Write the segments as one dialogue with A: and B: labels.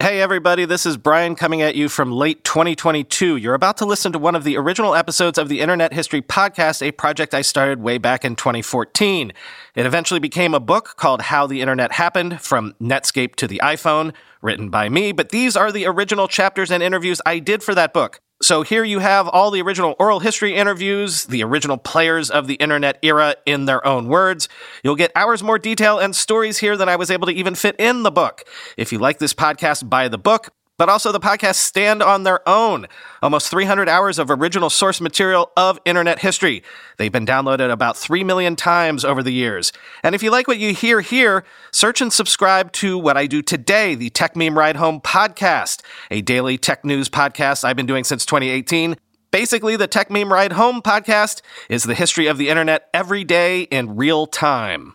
A: Hey, everybody, this is Brian coming at you from late 2022. You're about to listen to one of the original episodes of the Internet History Podcast, a project I started way back in 2014. It eventually became a book called How the Internet Happened From Netscape to the iPhone, written by me, but these are the original chapters and interviews I did for that book. So here you have all the original oral history interviews, the original players of the internet era in their own words. You'll get hours more detail and stories here than I was able to even fit in the book. If you like this podcast, buy the book but also the podcasts stand on their own. Almost 300 hours of original source material of internet history. They've been downloaded about 3 million times over the years. And if you like what you hear here, search and subscribe to what I do today, the Techmeme Ride Home podcast, a daily tech news podcast I've been doing since 2018. Basically, the Techmeme Ride Home podcast is the history of the internet every day in real time.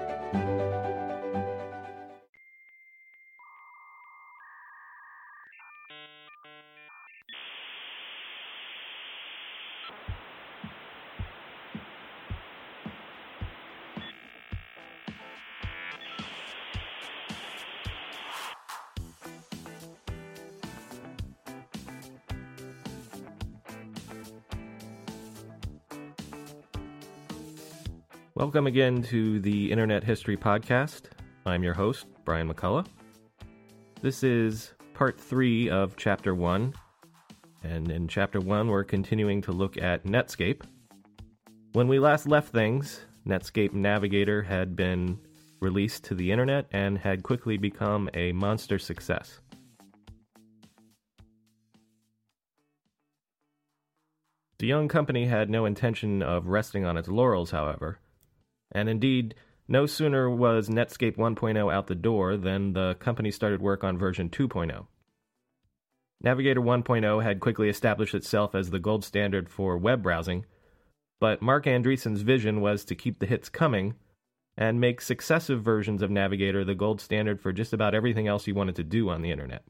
B: Welcome again to the Internet History Podcast. I'm your host, Brian McCullough. This is part three of chapter one. And in chapter one, we're continuing to look at Netscape. When we last left things, Netscape Navigator had been released to the internet and had quickly become a monster success. The young company had no intention of resting on its laurels, however and indeed, no sooner was Netscape 1.0 out the door than the company started work on version 2.0. Navigator 1.0 had quickly established itself as the gold standard for web browsing, but Marc Andreessen's vision was to keep the hits coming and make successive versions of Navigator the gold standard for just about everything else you wanted to do on the internet.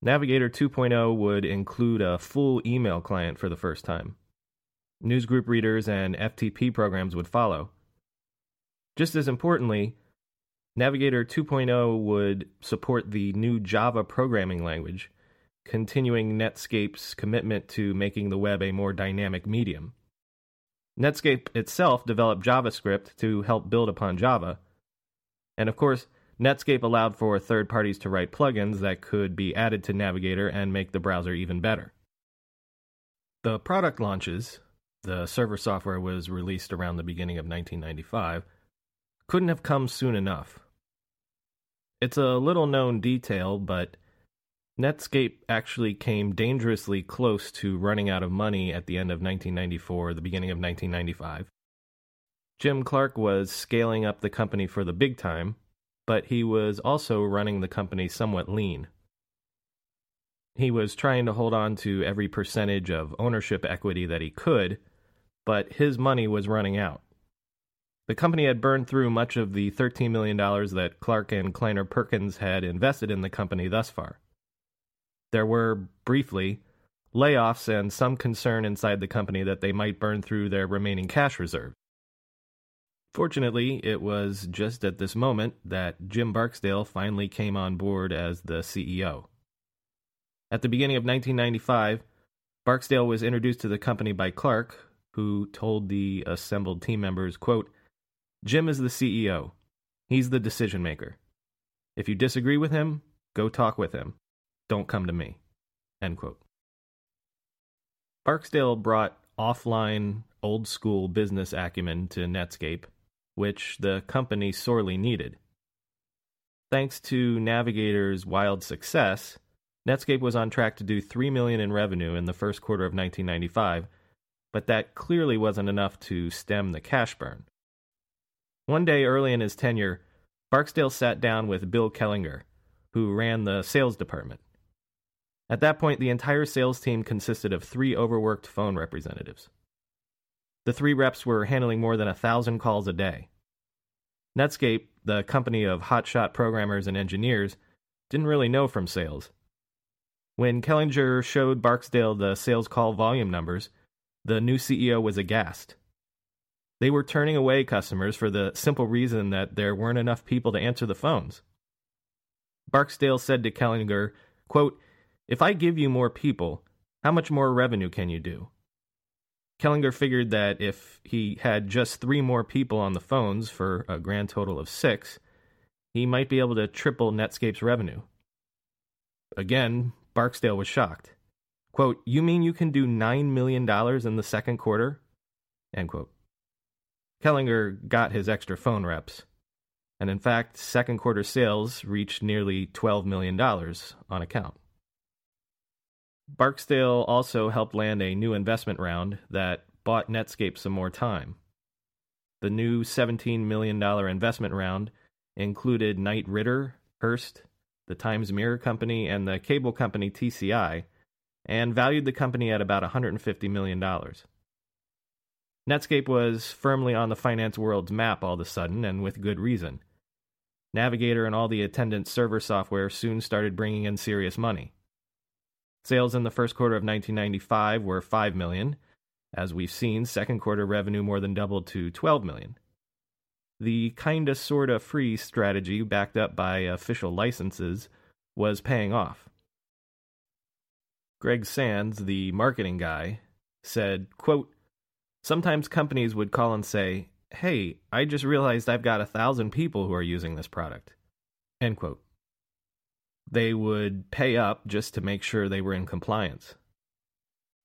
B: Navigator 2.0 would include a full email client for the first time newsgroup readers, and FTP programs would follow. Just as importantly, Navigator 2.0 would support the new Java programming language, continuing Netscape's commitment to making the web a more dynamic medium. Netscape itself developed JavaScript to help build upon Java. And of course, Netscape allowed for third parties to write plugins that could be added to Navigator and make the browser even better. The product launches, the server software was released around the beginning of 1995, couldn't have come soon enough. It's a little known detail, but Netscape actually came dangerously close to running out of money at the end of 1994, the beginning of 1995. Jim Clark was scaling up the company for the big time, but he was also running the company somewhat lean. He was trying to hold on to every percentage of ownership equity that he could, but his money was running out. The company had burned through much of the $13 million that Clark and Kleiner Perkins had invested in the company thus far. There were, briefly, layoffs and some concern inside the company that they might burn through their remaining cash reserve. Fortunately, it was just at this moment that Jim Barksdale finally came on board as the CEO. At the beginning of 1995, Barksdale was introduced to the company by Clark, who told the assembled team members, quote, Jim is the CEO. He's the decision maker. If you disagree with him, go talk with him. Don't come to me. End quote. Barksdale brought offline, old school business acumen to Netscape, which the company sorely needed. Thanks to Navigator's wild success, Netscape was on track to do 3 million in revenue in the first quarter of 1995, but that clearly wasn't enough to stem the cash burn. One day early in his tenure, Barksdale sat down with Bill Kellinger, who ran the sales department. At that point, the entire sales team consisted of three overworked phone representatives. The three reps were handling more than a thousand calls a day. Netscape, the company of hotshot programmers and engineers, didn't really know from sales. When Kellinger showed Barksdale the sales call volume numbers, the new CEO was aghast. They were turning away customers for the simple reason that there weren't enough people to answer the phones. Barksdale said to Kellinger, quote, If I give you more people, how much more revenue can you do? Kellinger figured that if he had just three more people on the phones for a grand total of six, he might be able to triple Netscape's revenue. Again, Barksdale was shocked. Quote, You mean you can do $9 million in the second quarter? End quote. Kellinger got his extra phone reps. And in fact, second quarter sales reached nearly $12 million on account. Barksdale also helped land a new investment round that bought Netscape some more time. The new $17 million investment round included Knight Ridder, Hearst, the Times Mirror Company, and the cable company TCI, and valued the company at about $150 million. Netscape was firmly on the finance world's map all of a sudden, and with good reason. Navigator and all the attendant server software soon started bringing in serious money. Sales in the first quarter of 1995 were 5 million. As we've seen, second quarter revenue more than doubled to 12 million. The kinda sorta free strategy backed up by official licenses was paying off. Greg Sands, the marketing guy, said, quote, Sometimes companies would call and say, Hey, I just realized I've got a thousand people who are using this product. End quote. They would pay up just to make sure they were in compliance.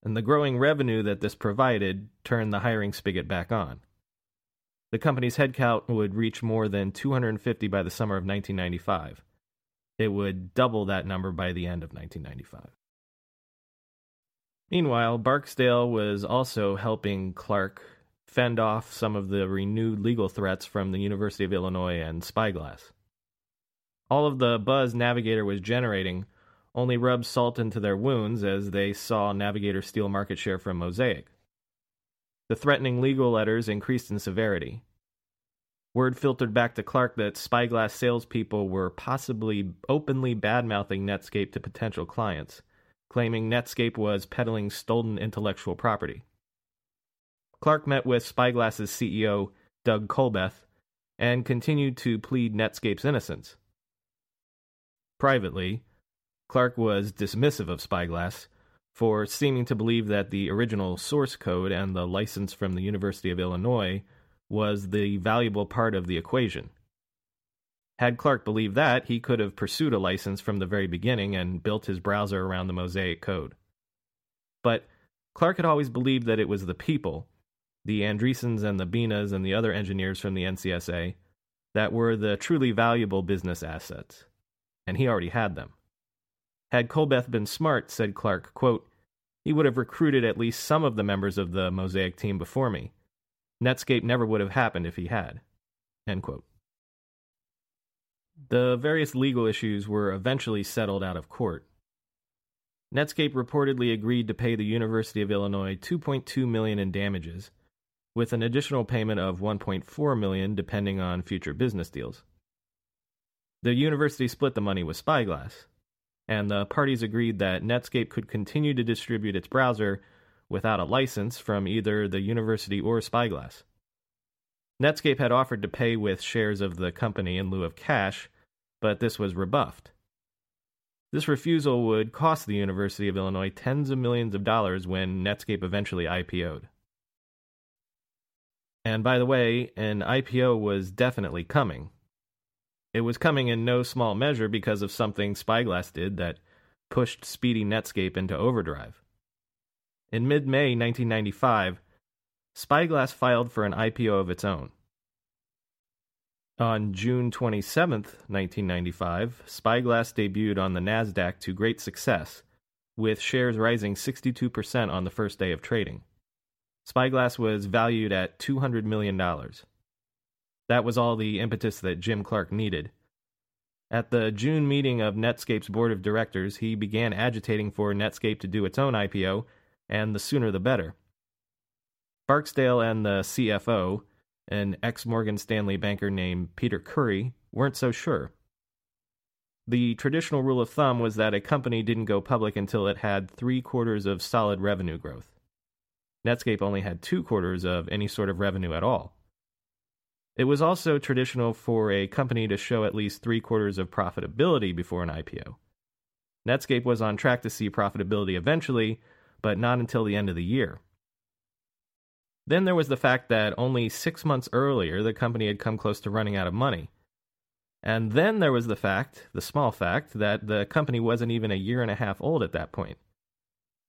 B: And the growing revenue that this provided turned the hiring spigot back on. The company's headcount would reach more than 250 by the summer of 1995. It would double that number by the end of 1995. Meanwhile, Barksdale was also helping Clark fend off some of the renewed legal threats from the University of Illinois and Spyglass. All of the buzz Navigator was generating only rubbed salt into their wounds as they saw Navigator steal market share from Mosaic. The threatening legal letters increased in severity. Word filtered back to Clark that Spyglass salespeople were possibly openly badmouthing Netscape to potential clients claiming Netscape was peddling stolen intellectual property. Clark met with Spyglass's CEO, Doug Colbeth, and continued to plead Netscape's innocence. Privately, Clark was dismissive of Spyglass for seeming to believe that the original source code and the license from the University of Illinois was the valuable part of the equation. Had Clark believed that, he could have pursued a license from the very beginning and built his browser around the Mosaic code. But Clark had always believed that it was the people, the Andreessens and the Binas and the other engineers from the NCSA, that were the truly valuable business assets. And he already had them. Had Colbeth been smart, said Clark, quote, he would have recruited at least some of the members of the Mosaic team before me. Netscape never would have happened if he had. End quote. The various legal issues were eventually settled out of court. Netscape reportedly agreed to pay the University of Illinois 2.2 million in damages, with an additional payment of 1.4 million depending on future business deals. The university split the money with Spyglass, and the parties agreed that Netscape could continue to distribute its browser without a license from either the university or Spyglass. Netscape had offered to pay with shares of the company in lieu of cash, but this was rebuffed. This refusal would cost the University of Illinois tens of millions of dollars when Netscape eventually IPO'd. And by the way, an IPO was definitely coming. It was coming in no small measure because of something Spyglass did that pushed speedy Netscape into overdrive. In mid May 1995, Spyglass filed for an IPO of its own. On June 27, 1995, Spyglass debuted on the NASDAQ to great success, with shares rising 62% on the first day of trading. Spyglass was valued at $200 million. That was all the impetus that Jim Clark needed. At the June meeting of Netscape's board of directors, he began agitating for Netscape to do its own IPO, and the sooner the better. Barksdale and the CFO, an ex Morgan Stanley banker named Peter Currie, weren't so sure. The traditional rule of thumb was that a company didn't go public until it had three quarters of solid revenue growth. Netscape only had two quarters of any sort of revenue at all. It was also traditional for a company to show at least three quarters of profitability before an IPO. Netscape was on track to see profitability eventually, but not until the end of the year. Then there was the fact that only six months earlier the company had come close to running out of money. And then there was the fact, the small fact, that the company wasn't even a year and a half old at that point.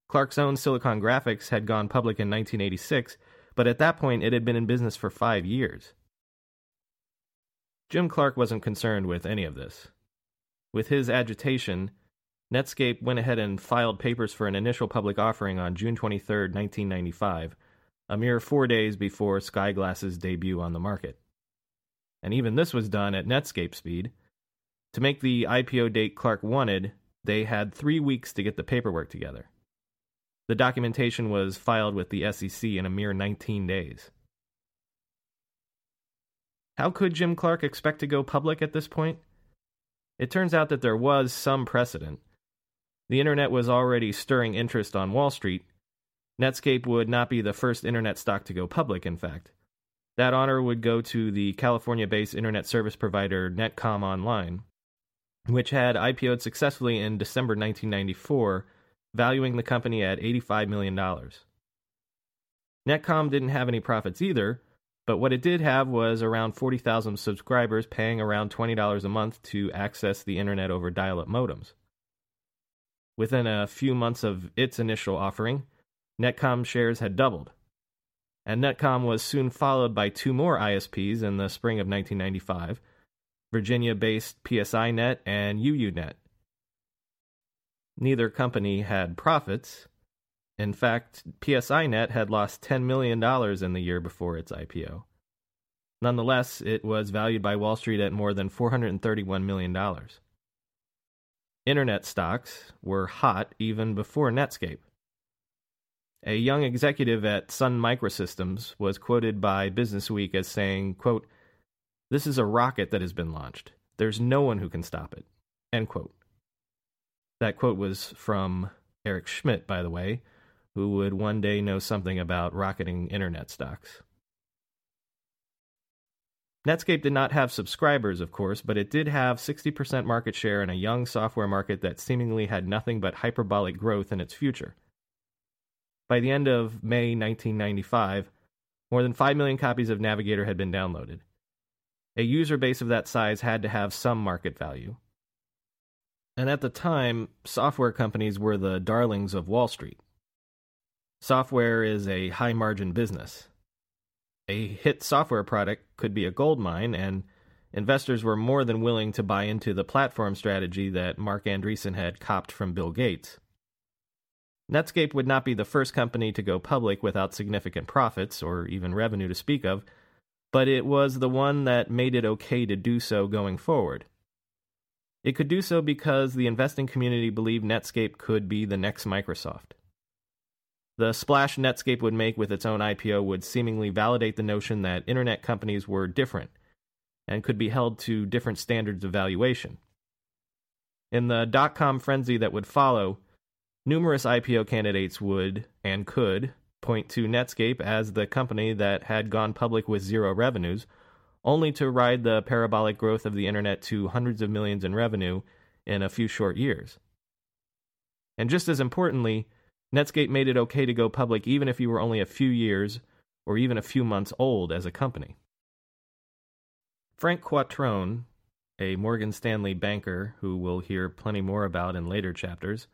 B: Clark's own Silicon Graphics had gone public in 1986, but at that point it had been in business for five years. Jim Clark wasn't concerned with any of this. With his agitation, Netscape went ahead and filed papers for an initial public offering on June 23, 1995, a mere four days before Spyglass's debut on the market. And even this was done at Netscape speed. To make the IPO date Clark wanted, they had three weeks to get the paperwork together. The documentation was filed with the SEC in a mere 19 days. How could Jim Clark expect to go public at this point? It turns out that there was some precedent. The internet was already stirring interest on Wall Street. Netscape would not be the first internet stock to go public, in fact. That honor would go to the California based internet service provider Netcom Online, which had IPO'd successfully in December 1994, valuing the company at $85 million. Netcom didn't have any profits either, but what it did have was around 40,000 subscribers paying around $20 a month to access the internet over dial up modems. Within a few months of its initial offering, Netcom shares had doubled. And Netcom was soon followed by two more ISPs in the spring of 1995 Virginia based PSINet and UUNet. Neither company had profits, in fact, PSINet had lost $10 million in the year before its IPO. Nonetheless, it was valued by Wall Street at more than $431 million. Internet stocks were hot even before Netscape. A young executive at Sun Microsystems was quoted by Businessweek as saying, quote, This is a rocket that has been launched. There's no one who can stop it. End quote. That quote was from Eric Schmidt, by the way, who would one day know something about rocketing internet stocks. Netscape did not have subscribers, of course, but it did have 60% market share in a young software market that seemingly had nothing but hyperbolic growth in its future. By the end of May 1995, more than 5 million copies of Navigator had been downloaded. A user base of that size had to have some market value. And at the time, software companies were the darlings of Wall Street. Software is a high margin business. A hit software product could be a gold mine, and investors were more than willing to buy into the platform strategy that Marc Andreessen had copped from Bill Gates. Netscape would not be the first company to go public without significant profits or even revenue to speak of, but it was the one that made it okay to do so going forward. It could do so because the investing community believed Netscape could be the next Microsoft. The splash Netscape would make with its own IPO would seemingly validate the notion that internet companies were different and could be held to different standards of valuation. In the dot com frenzy that would follow, numerous IPO candidates would and could point to Netscape as the company that had gone public with zero revenues, only to ride the parabolic growth of the internet to hundreds of millions in revenue in a few short years. And just as importantly, Netscape made it okay to go public even if you were only a few years or even a few months old as a company. Frank Quattrone, a Morgan Stanley banker who we'll hear plenty more about in later chapters,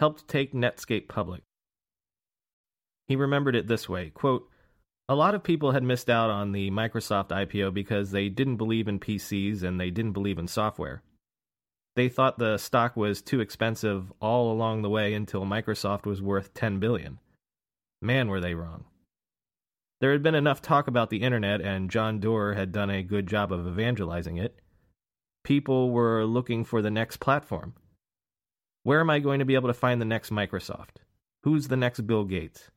B: helped take Netscape public. He remembered it this way quote, A lot of people had missed out on the Microsoft IPO because they didn't believe in PCs and they didn't believe in software. They thought the stock was too expensive all along the way until Microsoft was worth 10 billion. Man, were they wrong. There had been enough talk about the internet and John Doerr had done a good job of evangelizing it. people were looking for the next platform. Where am I going to be able to find the next Microsoft? Who's the next Bill Gates?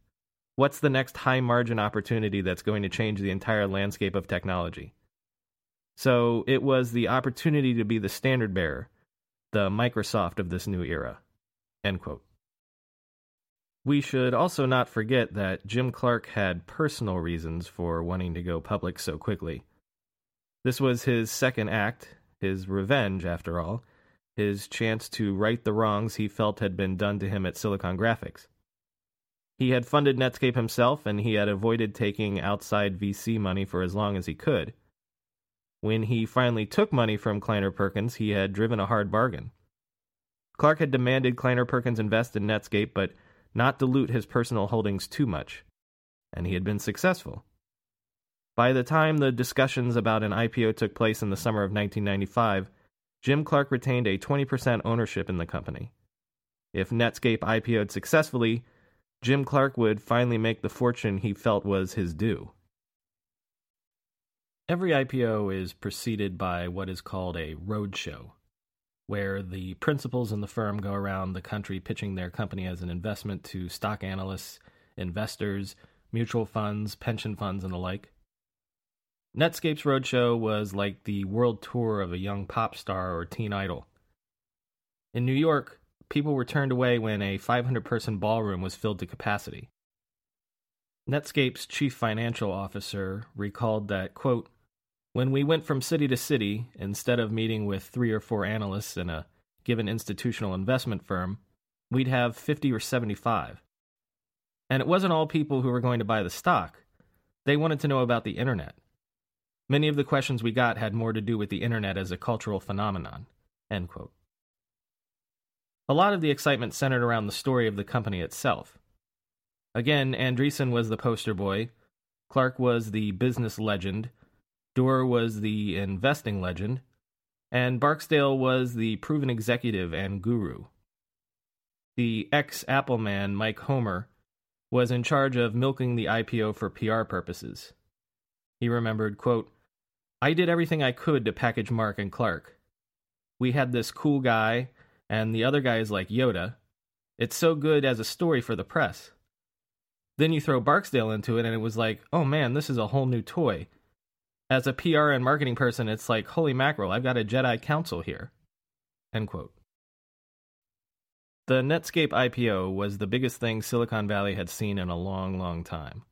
B: What's the next high margin opportunity that's going to change the entire landscape of technology? So it was the opportunity to be the standard bearer, the Microsoft of this new era. End quote. We should also not forget that Jim Clark had personal reasons for wanting to go public so quickly. This was his second act, his revenge, after all, his chance to right the wrongs he felt had been done to him at Silicon Graphics. He had funded Netscape himself, and he had avoided taking outside VC money for as long as he could. When he finally took money from Kleiner Perkins, he had driven a hard bargain. Clark had demanded Kleiner Perkins invest in Netscape, but not dilute his personal holdings too much, and he had been successful. By the time the discussions about an IPO took place in the summer of 1995, Jim Clark retained a 20% ownership in the company. If Netscape IPO'd successfully, Jim Clark would finally make the fortune he felt was his due. Every IPO is preceded by what is called a roadshow, where the principals in the firm go around the country pitching their company as an investment to stock analysts, investors, mutual funds, pension funds, and the like. Netscape's roadshow was like the world tour of a young pop star or teen idol. In New York, people were turned away when a 500 person ballroom was filled to capacity. Netscape's chief financial officer recalled that, quote, when we went from city to city, instead of meeting with three or four analysts in a given institutional investment firm, we'd have 50 or 75. And it wasn't all people who were going to buy the stock. They wanted to know about the internet. Many of the questions we got had more to do with the internet as a cultural phenomenon. A lot of the excitement centered around the story of the company itself. Again, Andreessen was the poster boy, Clark was the business legend, Doerr was the investing legend, and Barksdale was the proven executive and guru. The ex Apple man, Mike Homer, was in charge of milking the IPO for PR purposes. He remembered, quote, I did everything I could to package Marc and Clark. We had this cool guy, and the other guy is like Yoda. It's so good as a story for the press. Then you throw Barksdale into it, and it was like, oh man, this is a whole new toy as a PR and marketing person, it's like, holy mackerel, I've got a Jedi Council here. End quote. The Netscape IPO was the biggest thing Silicon Valley had seen in a long, long time.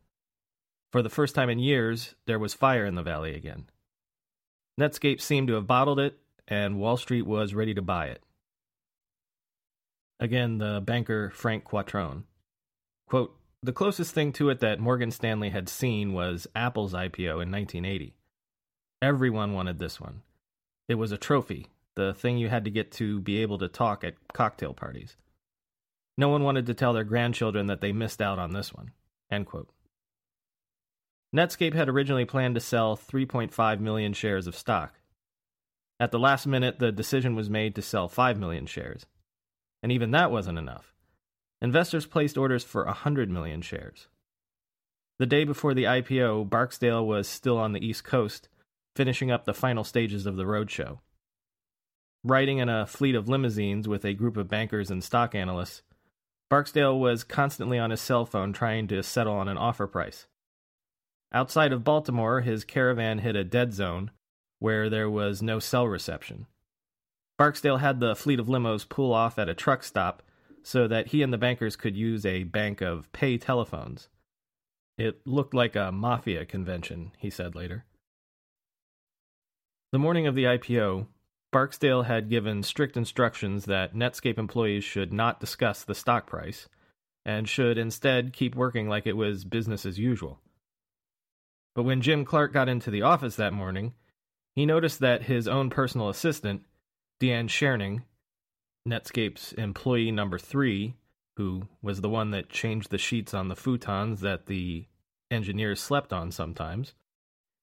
B: For the first time in years, there was fire in the valley again. Netscape seemed to have bottled it, and Wall Street was ready to buy it. Again, the banker Frank Quattrone. Quote, the closest thing to it that Morgan Stanley had seen was Apple's IPO in 1980. Everyone wanted this one. It was a trophy, the thing you had to get to be able to talk at cocktail parties. No one wanted to tell their grandchildren that they missed out on this one. End quote. Netscape had originally planned to sell 3.5 million shares of stock. At the last minute, the decision was made to sell 5 million shares. And even that wasn't enough. Investors placed orders for 100 million shares. The day before the IPO, Barksdale was still on the East Coast finishing up the final stages of the roadshow. Riding in a fleet of limousines with a group of bankers and stock analysts, Barksdale was constantly on his cell phone trying to settle on an offer price. Outside of Baltimore, his caravan hit a dead zone where there was no cell reception. Barksdale had the fleet of limos pull off at a truck stop so that he and the bankers could use a bank of pay telephones. It looked like a mafia convention, he said later. The morning of the IPO, Barksdale had given strict instructions that Netscape employees should not discuss the stock price and should instead keep working like it was business as usual. But when Jim Clark got into the office that morning, he noticed that his own personal assistant, Deanne Scherning, Netscape's employee number three, who was the one that changed the sheets on the futons that the engineers slept on sometimes,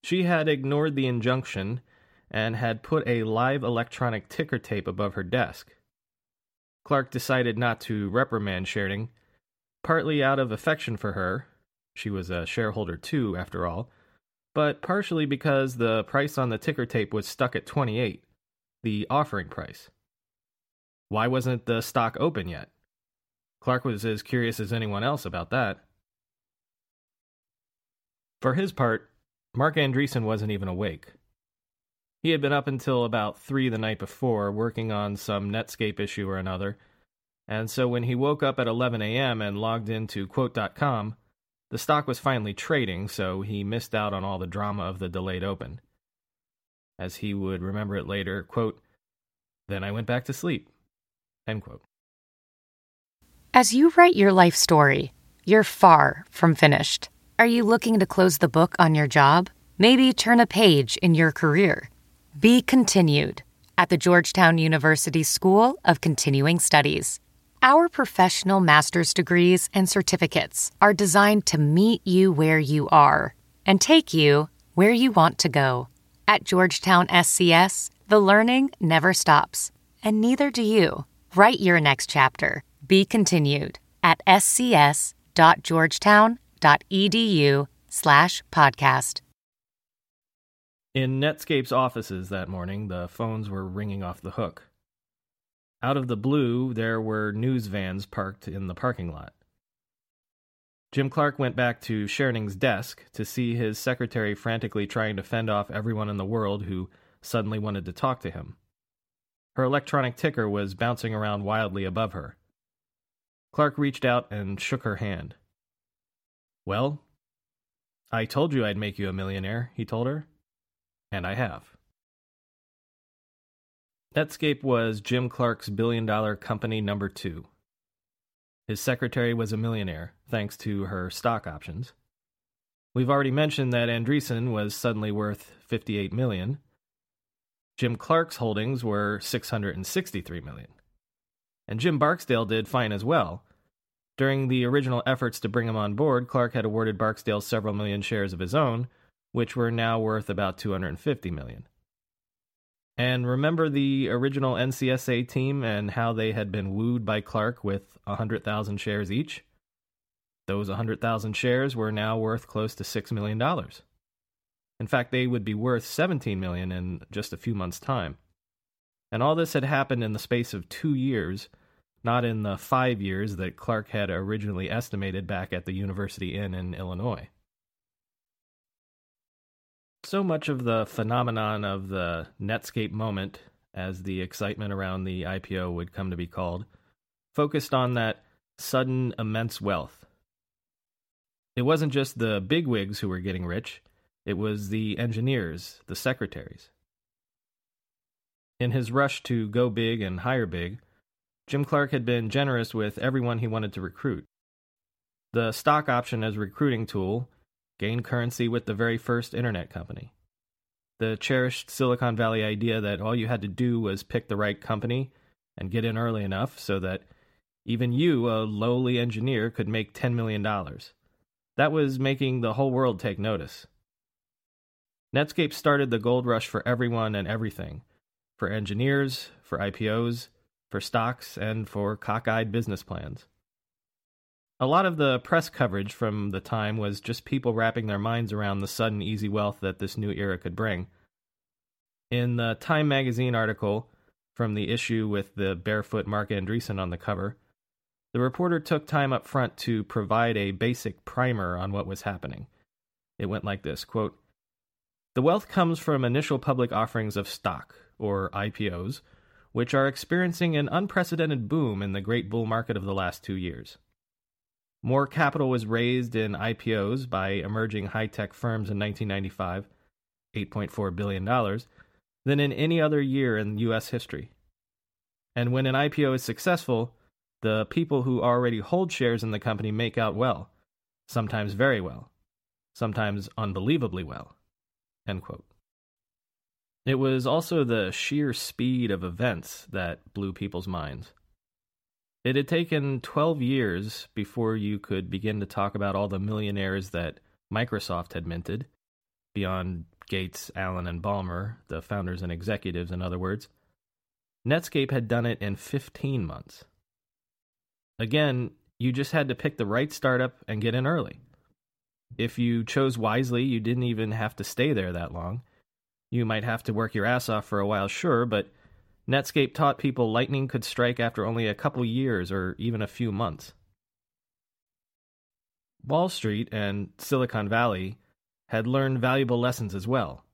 B: she had ignored the injunction and had put a live electronic ticker tape above her desk. Clark decided not to reprimand Scherning, partly out of affection for her. She was a shareholder too, after all, but partially because the price on the ticker tape was stuck at 28, the offering price. Why wasn't the stock open yet? Clark was as curious as anyone else about that. For his part, Marc Andreessen wasn't even awake. He had been up until about 3 the night before, working on some Netscape issue or another, and so when he woke up at 11 a.m. and logged into Quote.com, the stock was finally trading, so he missed out on all the drama of the delayed open. As he would remember it later, quote, Then I went back to sleep. End quote.
C: As you write your life story, you're far from finished. Are you looking to close the book on your job? Maybe turn a page in your career? Be continued at the Georgetown University School of Continuing Studies. Our professional master's degrees and certificates are designed to meet you where you are and take you where you want to go. At Georgetown SCS, the learning never stops, and neither do you. Write your next chapter. Be continued at scs.georgetown.edu slash podcast.
B: In Netscape's offices that morning, the phones were ringing off the hook. Out of the blue, there were news vans parked in the parking lot. Jim Clark went back to Scherning's desk to see his secretary frantically trying to fend off everyone in the world who suddenly wanted to talk to him. Her electronic ticker was bouncing around wildly above her. Clark reached out and shook her hand. Well, I told you I'd make you a millionaire, he told her. And I have. Netscape was Jim Clark's billion dollar company number two. His secretary was a millionaire, thanks to her stock options. We've already mentioned that Andreessen was suddenly worth 58 million. Jim Clark's holdings were 663 million. And Jim Barksdale did fine as well. During the original efforts to bring him on board, Clark had awarded Barksdale several million shares of his own, which were now worth about 250 million. And remember the original NCSA team and how they had been wooed by Clark with 100,000 shares each? Those 100,000 shares were now worth close to $6 million. In fact, they would be worth 17 million in just a few months' time. And all this had happened in the space of 2 years, not in the 5 years that Clark had originally estimated back at the University Inn in Illinois so much of the phenomenon of the Netscape moment, as the excitement around the IPO would come to be called, focused on that sudden immense wealth. It wasn't just the bigwigs who were getting rich, it was the engineers, the secretaries. In his rush to go big and hire big, Jim Clark had been generous with everyone he wanted to recruit. The stock option as recruiting tool gain currency with the very first internet company. The cherished Silicon Valley idea that all you had to do was pick the right company and get in early enough so that even you, a lowly engineer, could make $10 million. That was making the whole world take notice. Netscape started the gold rush for everyone and everything for engineers, for IPOs, for stocks, and for cockeyed business plans. A lot of the press coverage from the time was just people wrapping their minds around the sudden easy wealth that this new era could bring. In the Time magazine article from the issue with the barefoot Marc Andreessen on the cover, the reporter took time up front to provide a basic primer on what was happening. It went like this quote, The wealth comes from initial public offerings of stock, or IPOs, which are experiencing an unprecedented boom in the great bull market of the last two years. More capital was raised in IPOs by emerging high tech firms in 1995, $8.4 billion, than in any other year in U.S. history. And when an IPO is successful, the people who already hold shares in the company make out well, sometimes very well, sometimes unbelievably well. It was also the sheer speed of events that blew people's minds. It had taken 12 years before you could begin to talk about all the millionaires that Microsoft had minted, beyond Gates, Allen, and Ballmer, the founders and executives, in other words. Netscape had done it in 15 months. Again, you just had to pick the right startup and get in early. If you chose wisely, you didn't even have to stay there that long. You might have to work your ass off for a while, sure, but Netscape taught people lightning could strike after only a couple years or even a few months. Wall Street and Silicon Valley had learned valuable lessons as well.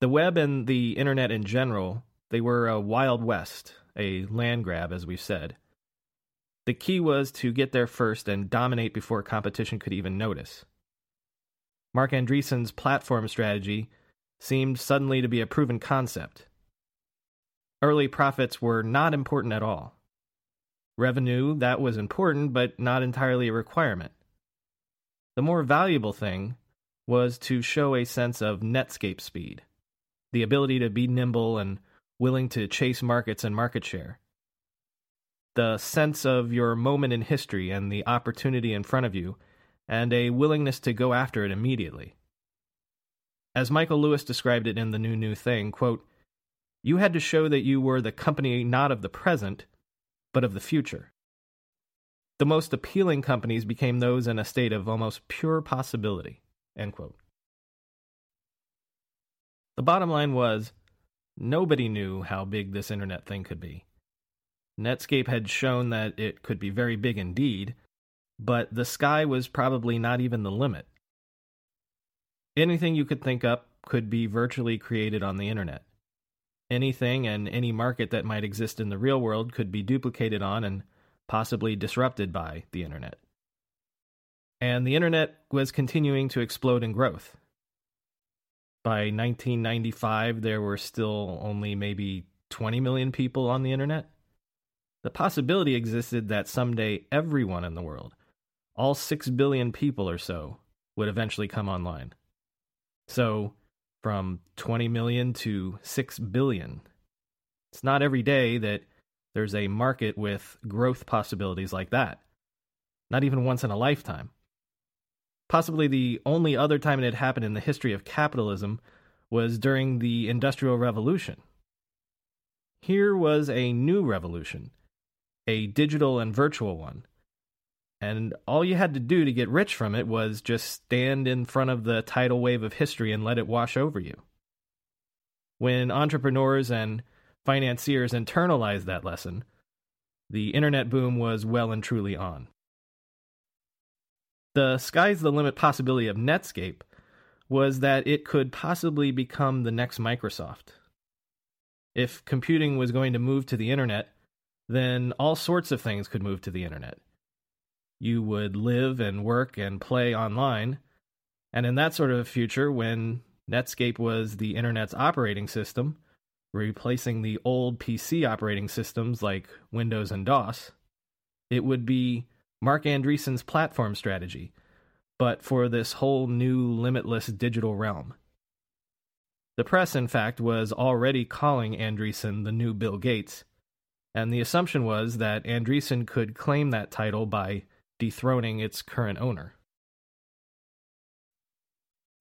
B: The web and the internet in general, they were a wild west, a land grab, as we've said. The key was to get there first and dominate before competition could even notice. Marc Andreessen's platform strategy seemed suddenly to be a proven concept. Early profits were not important at all. Revenue, that was important, but not entirely a requirement. The more valuable thing was to show a sense of Netscape speed, the ability to be nimble and willing to chase markets and market share. The sense of your moment in history and the opportunity in front of you, and a willingness to go after it immediately. As Michael Lewis described it in The New New Thing, quote, you had to show that you were the company not of the present, but of the future. The most appealing companies became those in a state of almost pure possibility. The bottom line was nobody knew how big this internet thing could be. Netscape had shown that it could be very big indeed, but the sky was probably not even the limit. Anything you could think up could be virtually created on the internet. Anything and any market that might exist in the real world could be duplicated on and possibly disrupted by the internet. And the internet was continuing to explode in growth. By 1995, there were still only maybe 20 million people on the internet. The possibility existed that someday everyone in the world, all 6 billion people or so, would eventually come online. So, from 20 million to 6 billion. It's not every day that there's a market with growth possibilities like that. Not even once in a lifetime. Possibly the only other time it had happened in the history of capitalism was during the Industrial Revolution. Here was a new revolution, a digital and virtual one and all you had to do to get rich from it was just stand in front of the tidal wave of history and let it wash over you. When entrepreneurs and financiers internalized that lesson, the internet boom was well and truly on. The sky's the limit possibility of Netscape was that it could possibly become the next Microsoft. If computing was going to move to the internet, then all sorts of things could move to the internet you would live and work and play online. And in that sort of future, when Netscape was the internet's operating system, replacing the old PC operating systems like Windows and DOS, it would be Marc Andreessen's platform strategy, but for this whole new limitless digital realm. The press, in fact, was already calling Andreessen the new Bill Gates, and the assumption was that Andreessen could claim that title by dethroning its current owner.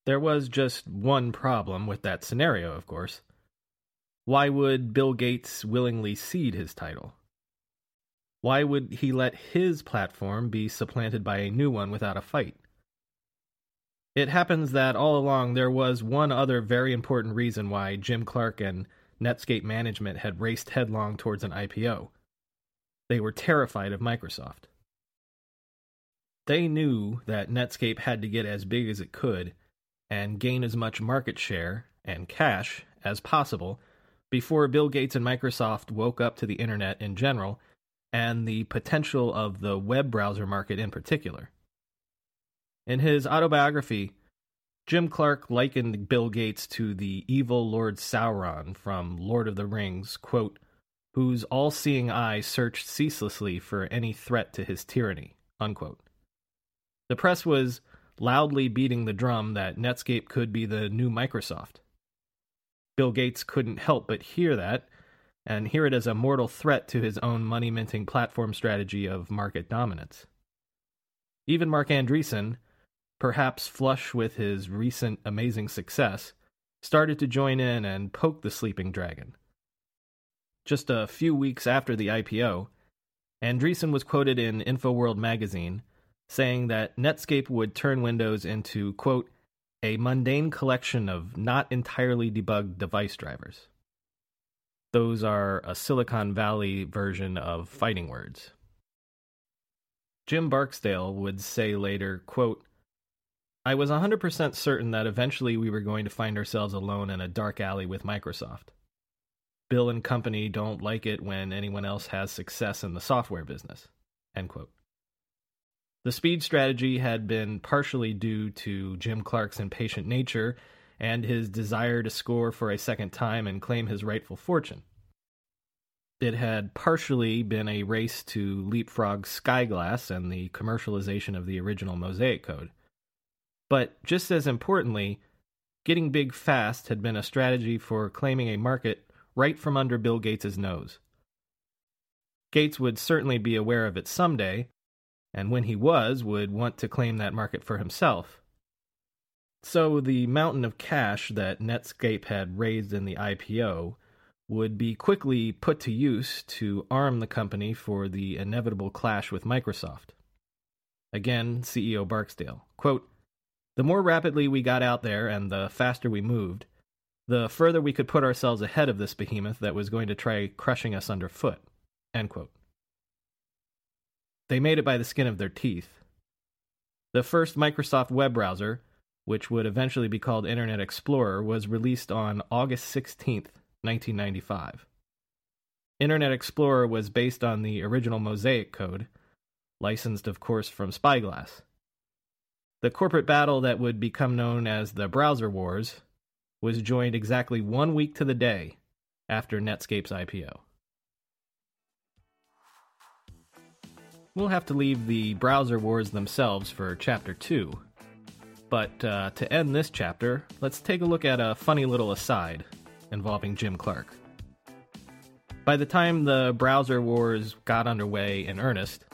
B: There was just one problem with that scenario, of course. Why would Bill Gates willingly cede his title? Why would he let his platform be supplanted by a new one without a fight? It happens that all along there was one other very important reason why Jim Clark and Netscape management had raced headlong towards an IPO. They were terrified of Microsoft. They knew that Netscape had to get as big as it could and gain as much market share and cash as possible before Bill Gates and Microsoft woke up to the internet in general and the potential of the web browser market in particular. In his autobiography, Jim Clark likened Bill Gates to the evil Lord Sauron from Lord of the Rings, quote, whose all seeing eye searched ceaselessly for any threat to his tyranny. Unquote. The press was loudly beating the drum that Netscape could be the new Microsoft. Bill Gates couldn't help but hear that, and hear it as a mortal threat to his own money minting platform strategy of market dominance. Even Marc Andreessen, perhaps flush with his recent amazing success, started to join in and poke the sleeping dragon. Just a few weeks after the IPO, Andreessen was quoted in InfoWorld magazine saying that Netscape would turn Windows into, quote, a mundane collection of not entirely debugged device drivers. Those are a Silicon Valley version of fighting words. Jim Barksdale would say later, quote, I was 100% certain that eventually we were going to find ourselves alone in a dark alley with Microsoft. Bill and company don't like it when anyone else has success in the software business. End quote. The speed strategy had been partially due to Jim Clark's impatient nature and his desire to score for a second time and claim his rightful fortune. It had partially been a race to leapfrog Spyglass and the commercialization of the original Mosaic code. But just as importantly, getting big fast had been a strategy for claiming a market right from under Bill Gates' nose. Gates would certainly be aware of it someday, and when he was, would want to claim that market for himself. So the mountain of cash that Netscape had raised in the IPO would be quickly put to use to arm the company for the inevitable clash with Microsoft. Again, CEO Barksdale, quote, The more rapidly we got out there and the faster we moved, the further we could put ourselves ahead of this behemoth that was going to try crushing us underfoot. End quote. They made it by the skin of their teeth. The first Microsoft web browser, which would eventually be called Internet Explorer, was released on August 16, 1995. Internet Explorer was based on the original Mosaic code, licensed, of course, from Spyglass. The corporate battle that would become known as the Browser Wars was joined exactly one week to the day after Netscape's IPO. We'll have to leave the browser wars themselves for chapter 2. But uh, to end this chapter, let's take a look at a funny little aside involving Jim Clark. By the time the browser wars got underway in earnest,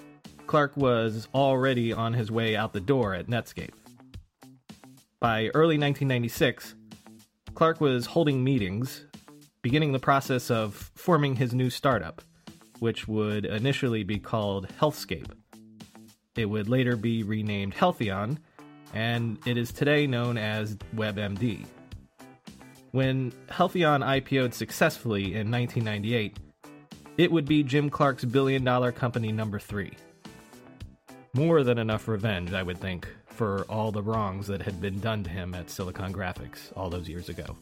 B: Clark was already on his way out the door at Netscape. By early 1996, Clark was holding meetings, beginning the process of forming his new startup which would initially be called Healthscape. It would later be renamed Healtheon, and it is today known as WebMD. When Healtheon IPO'd successfully in 1998, it would be Jim Clark's billion dollar company number three. More than enough revenge, I would think, for all the wrongs that had been done to him at Silicon Graphics all those years ago.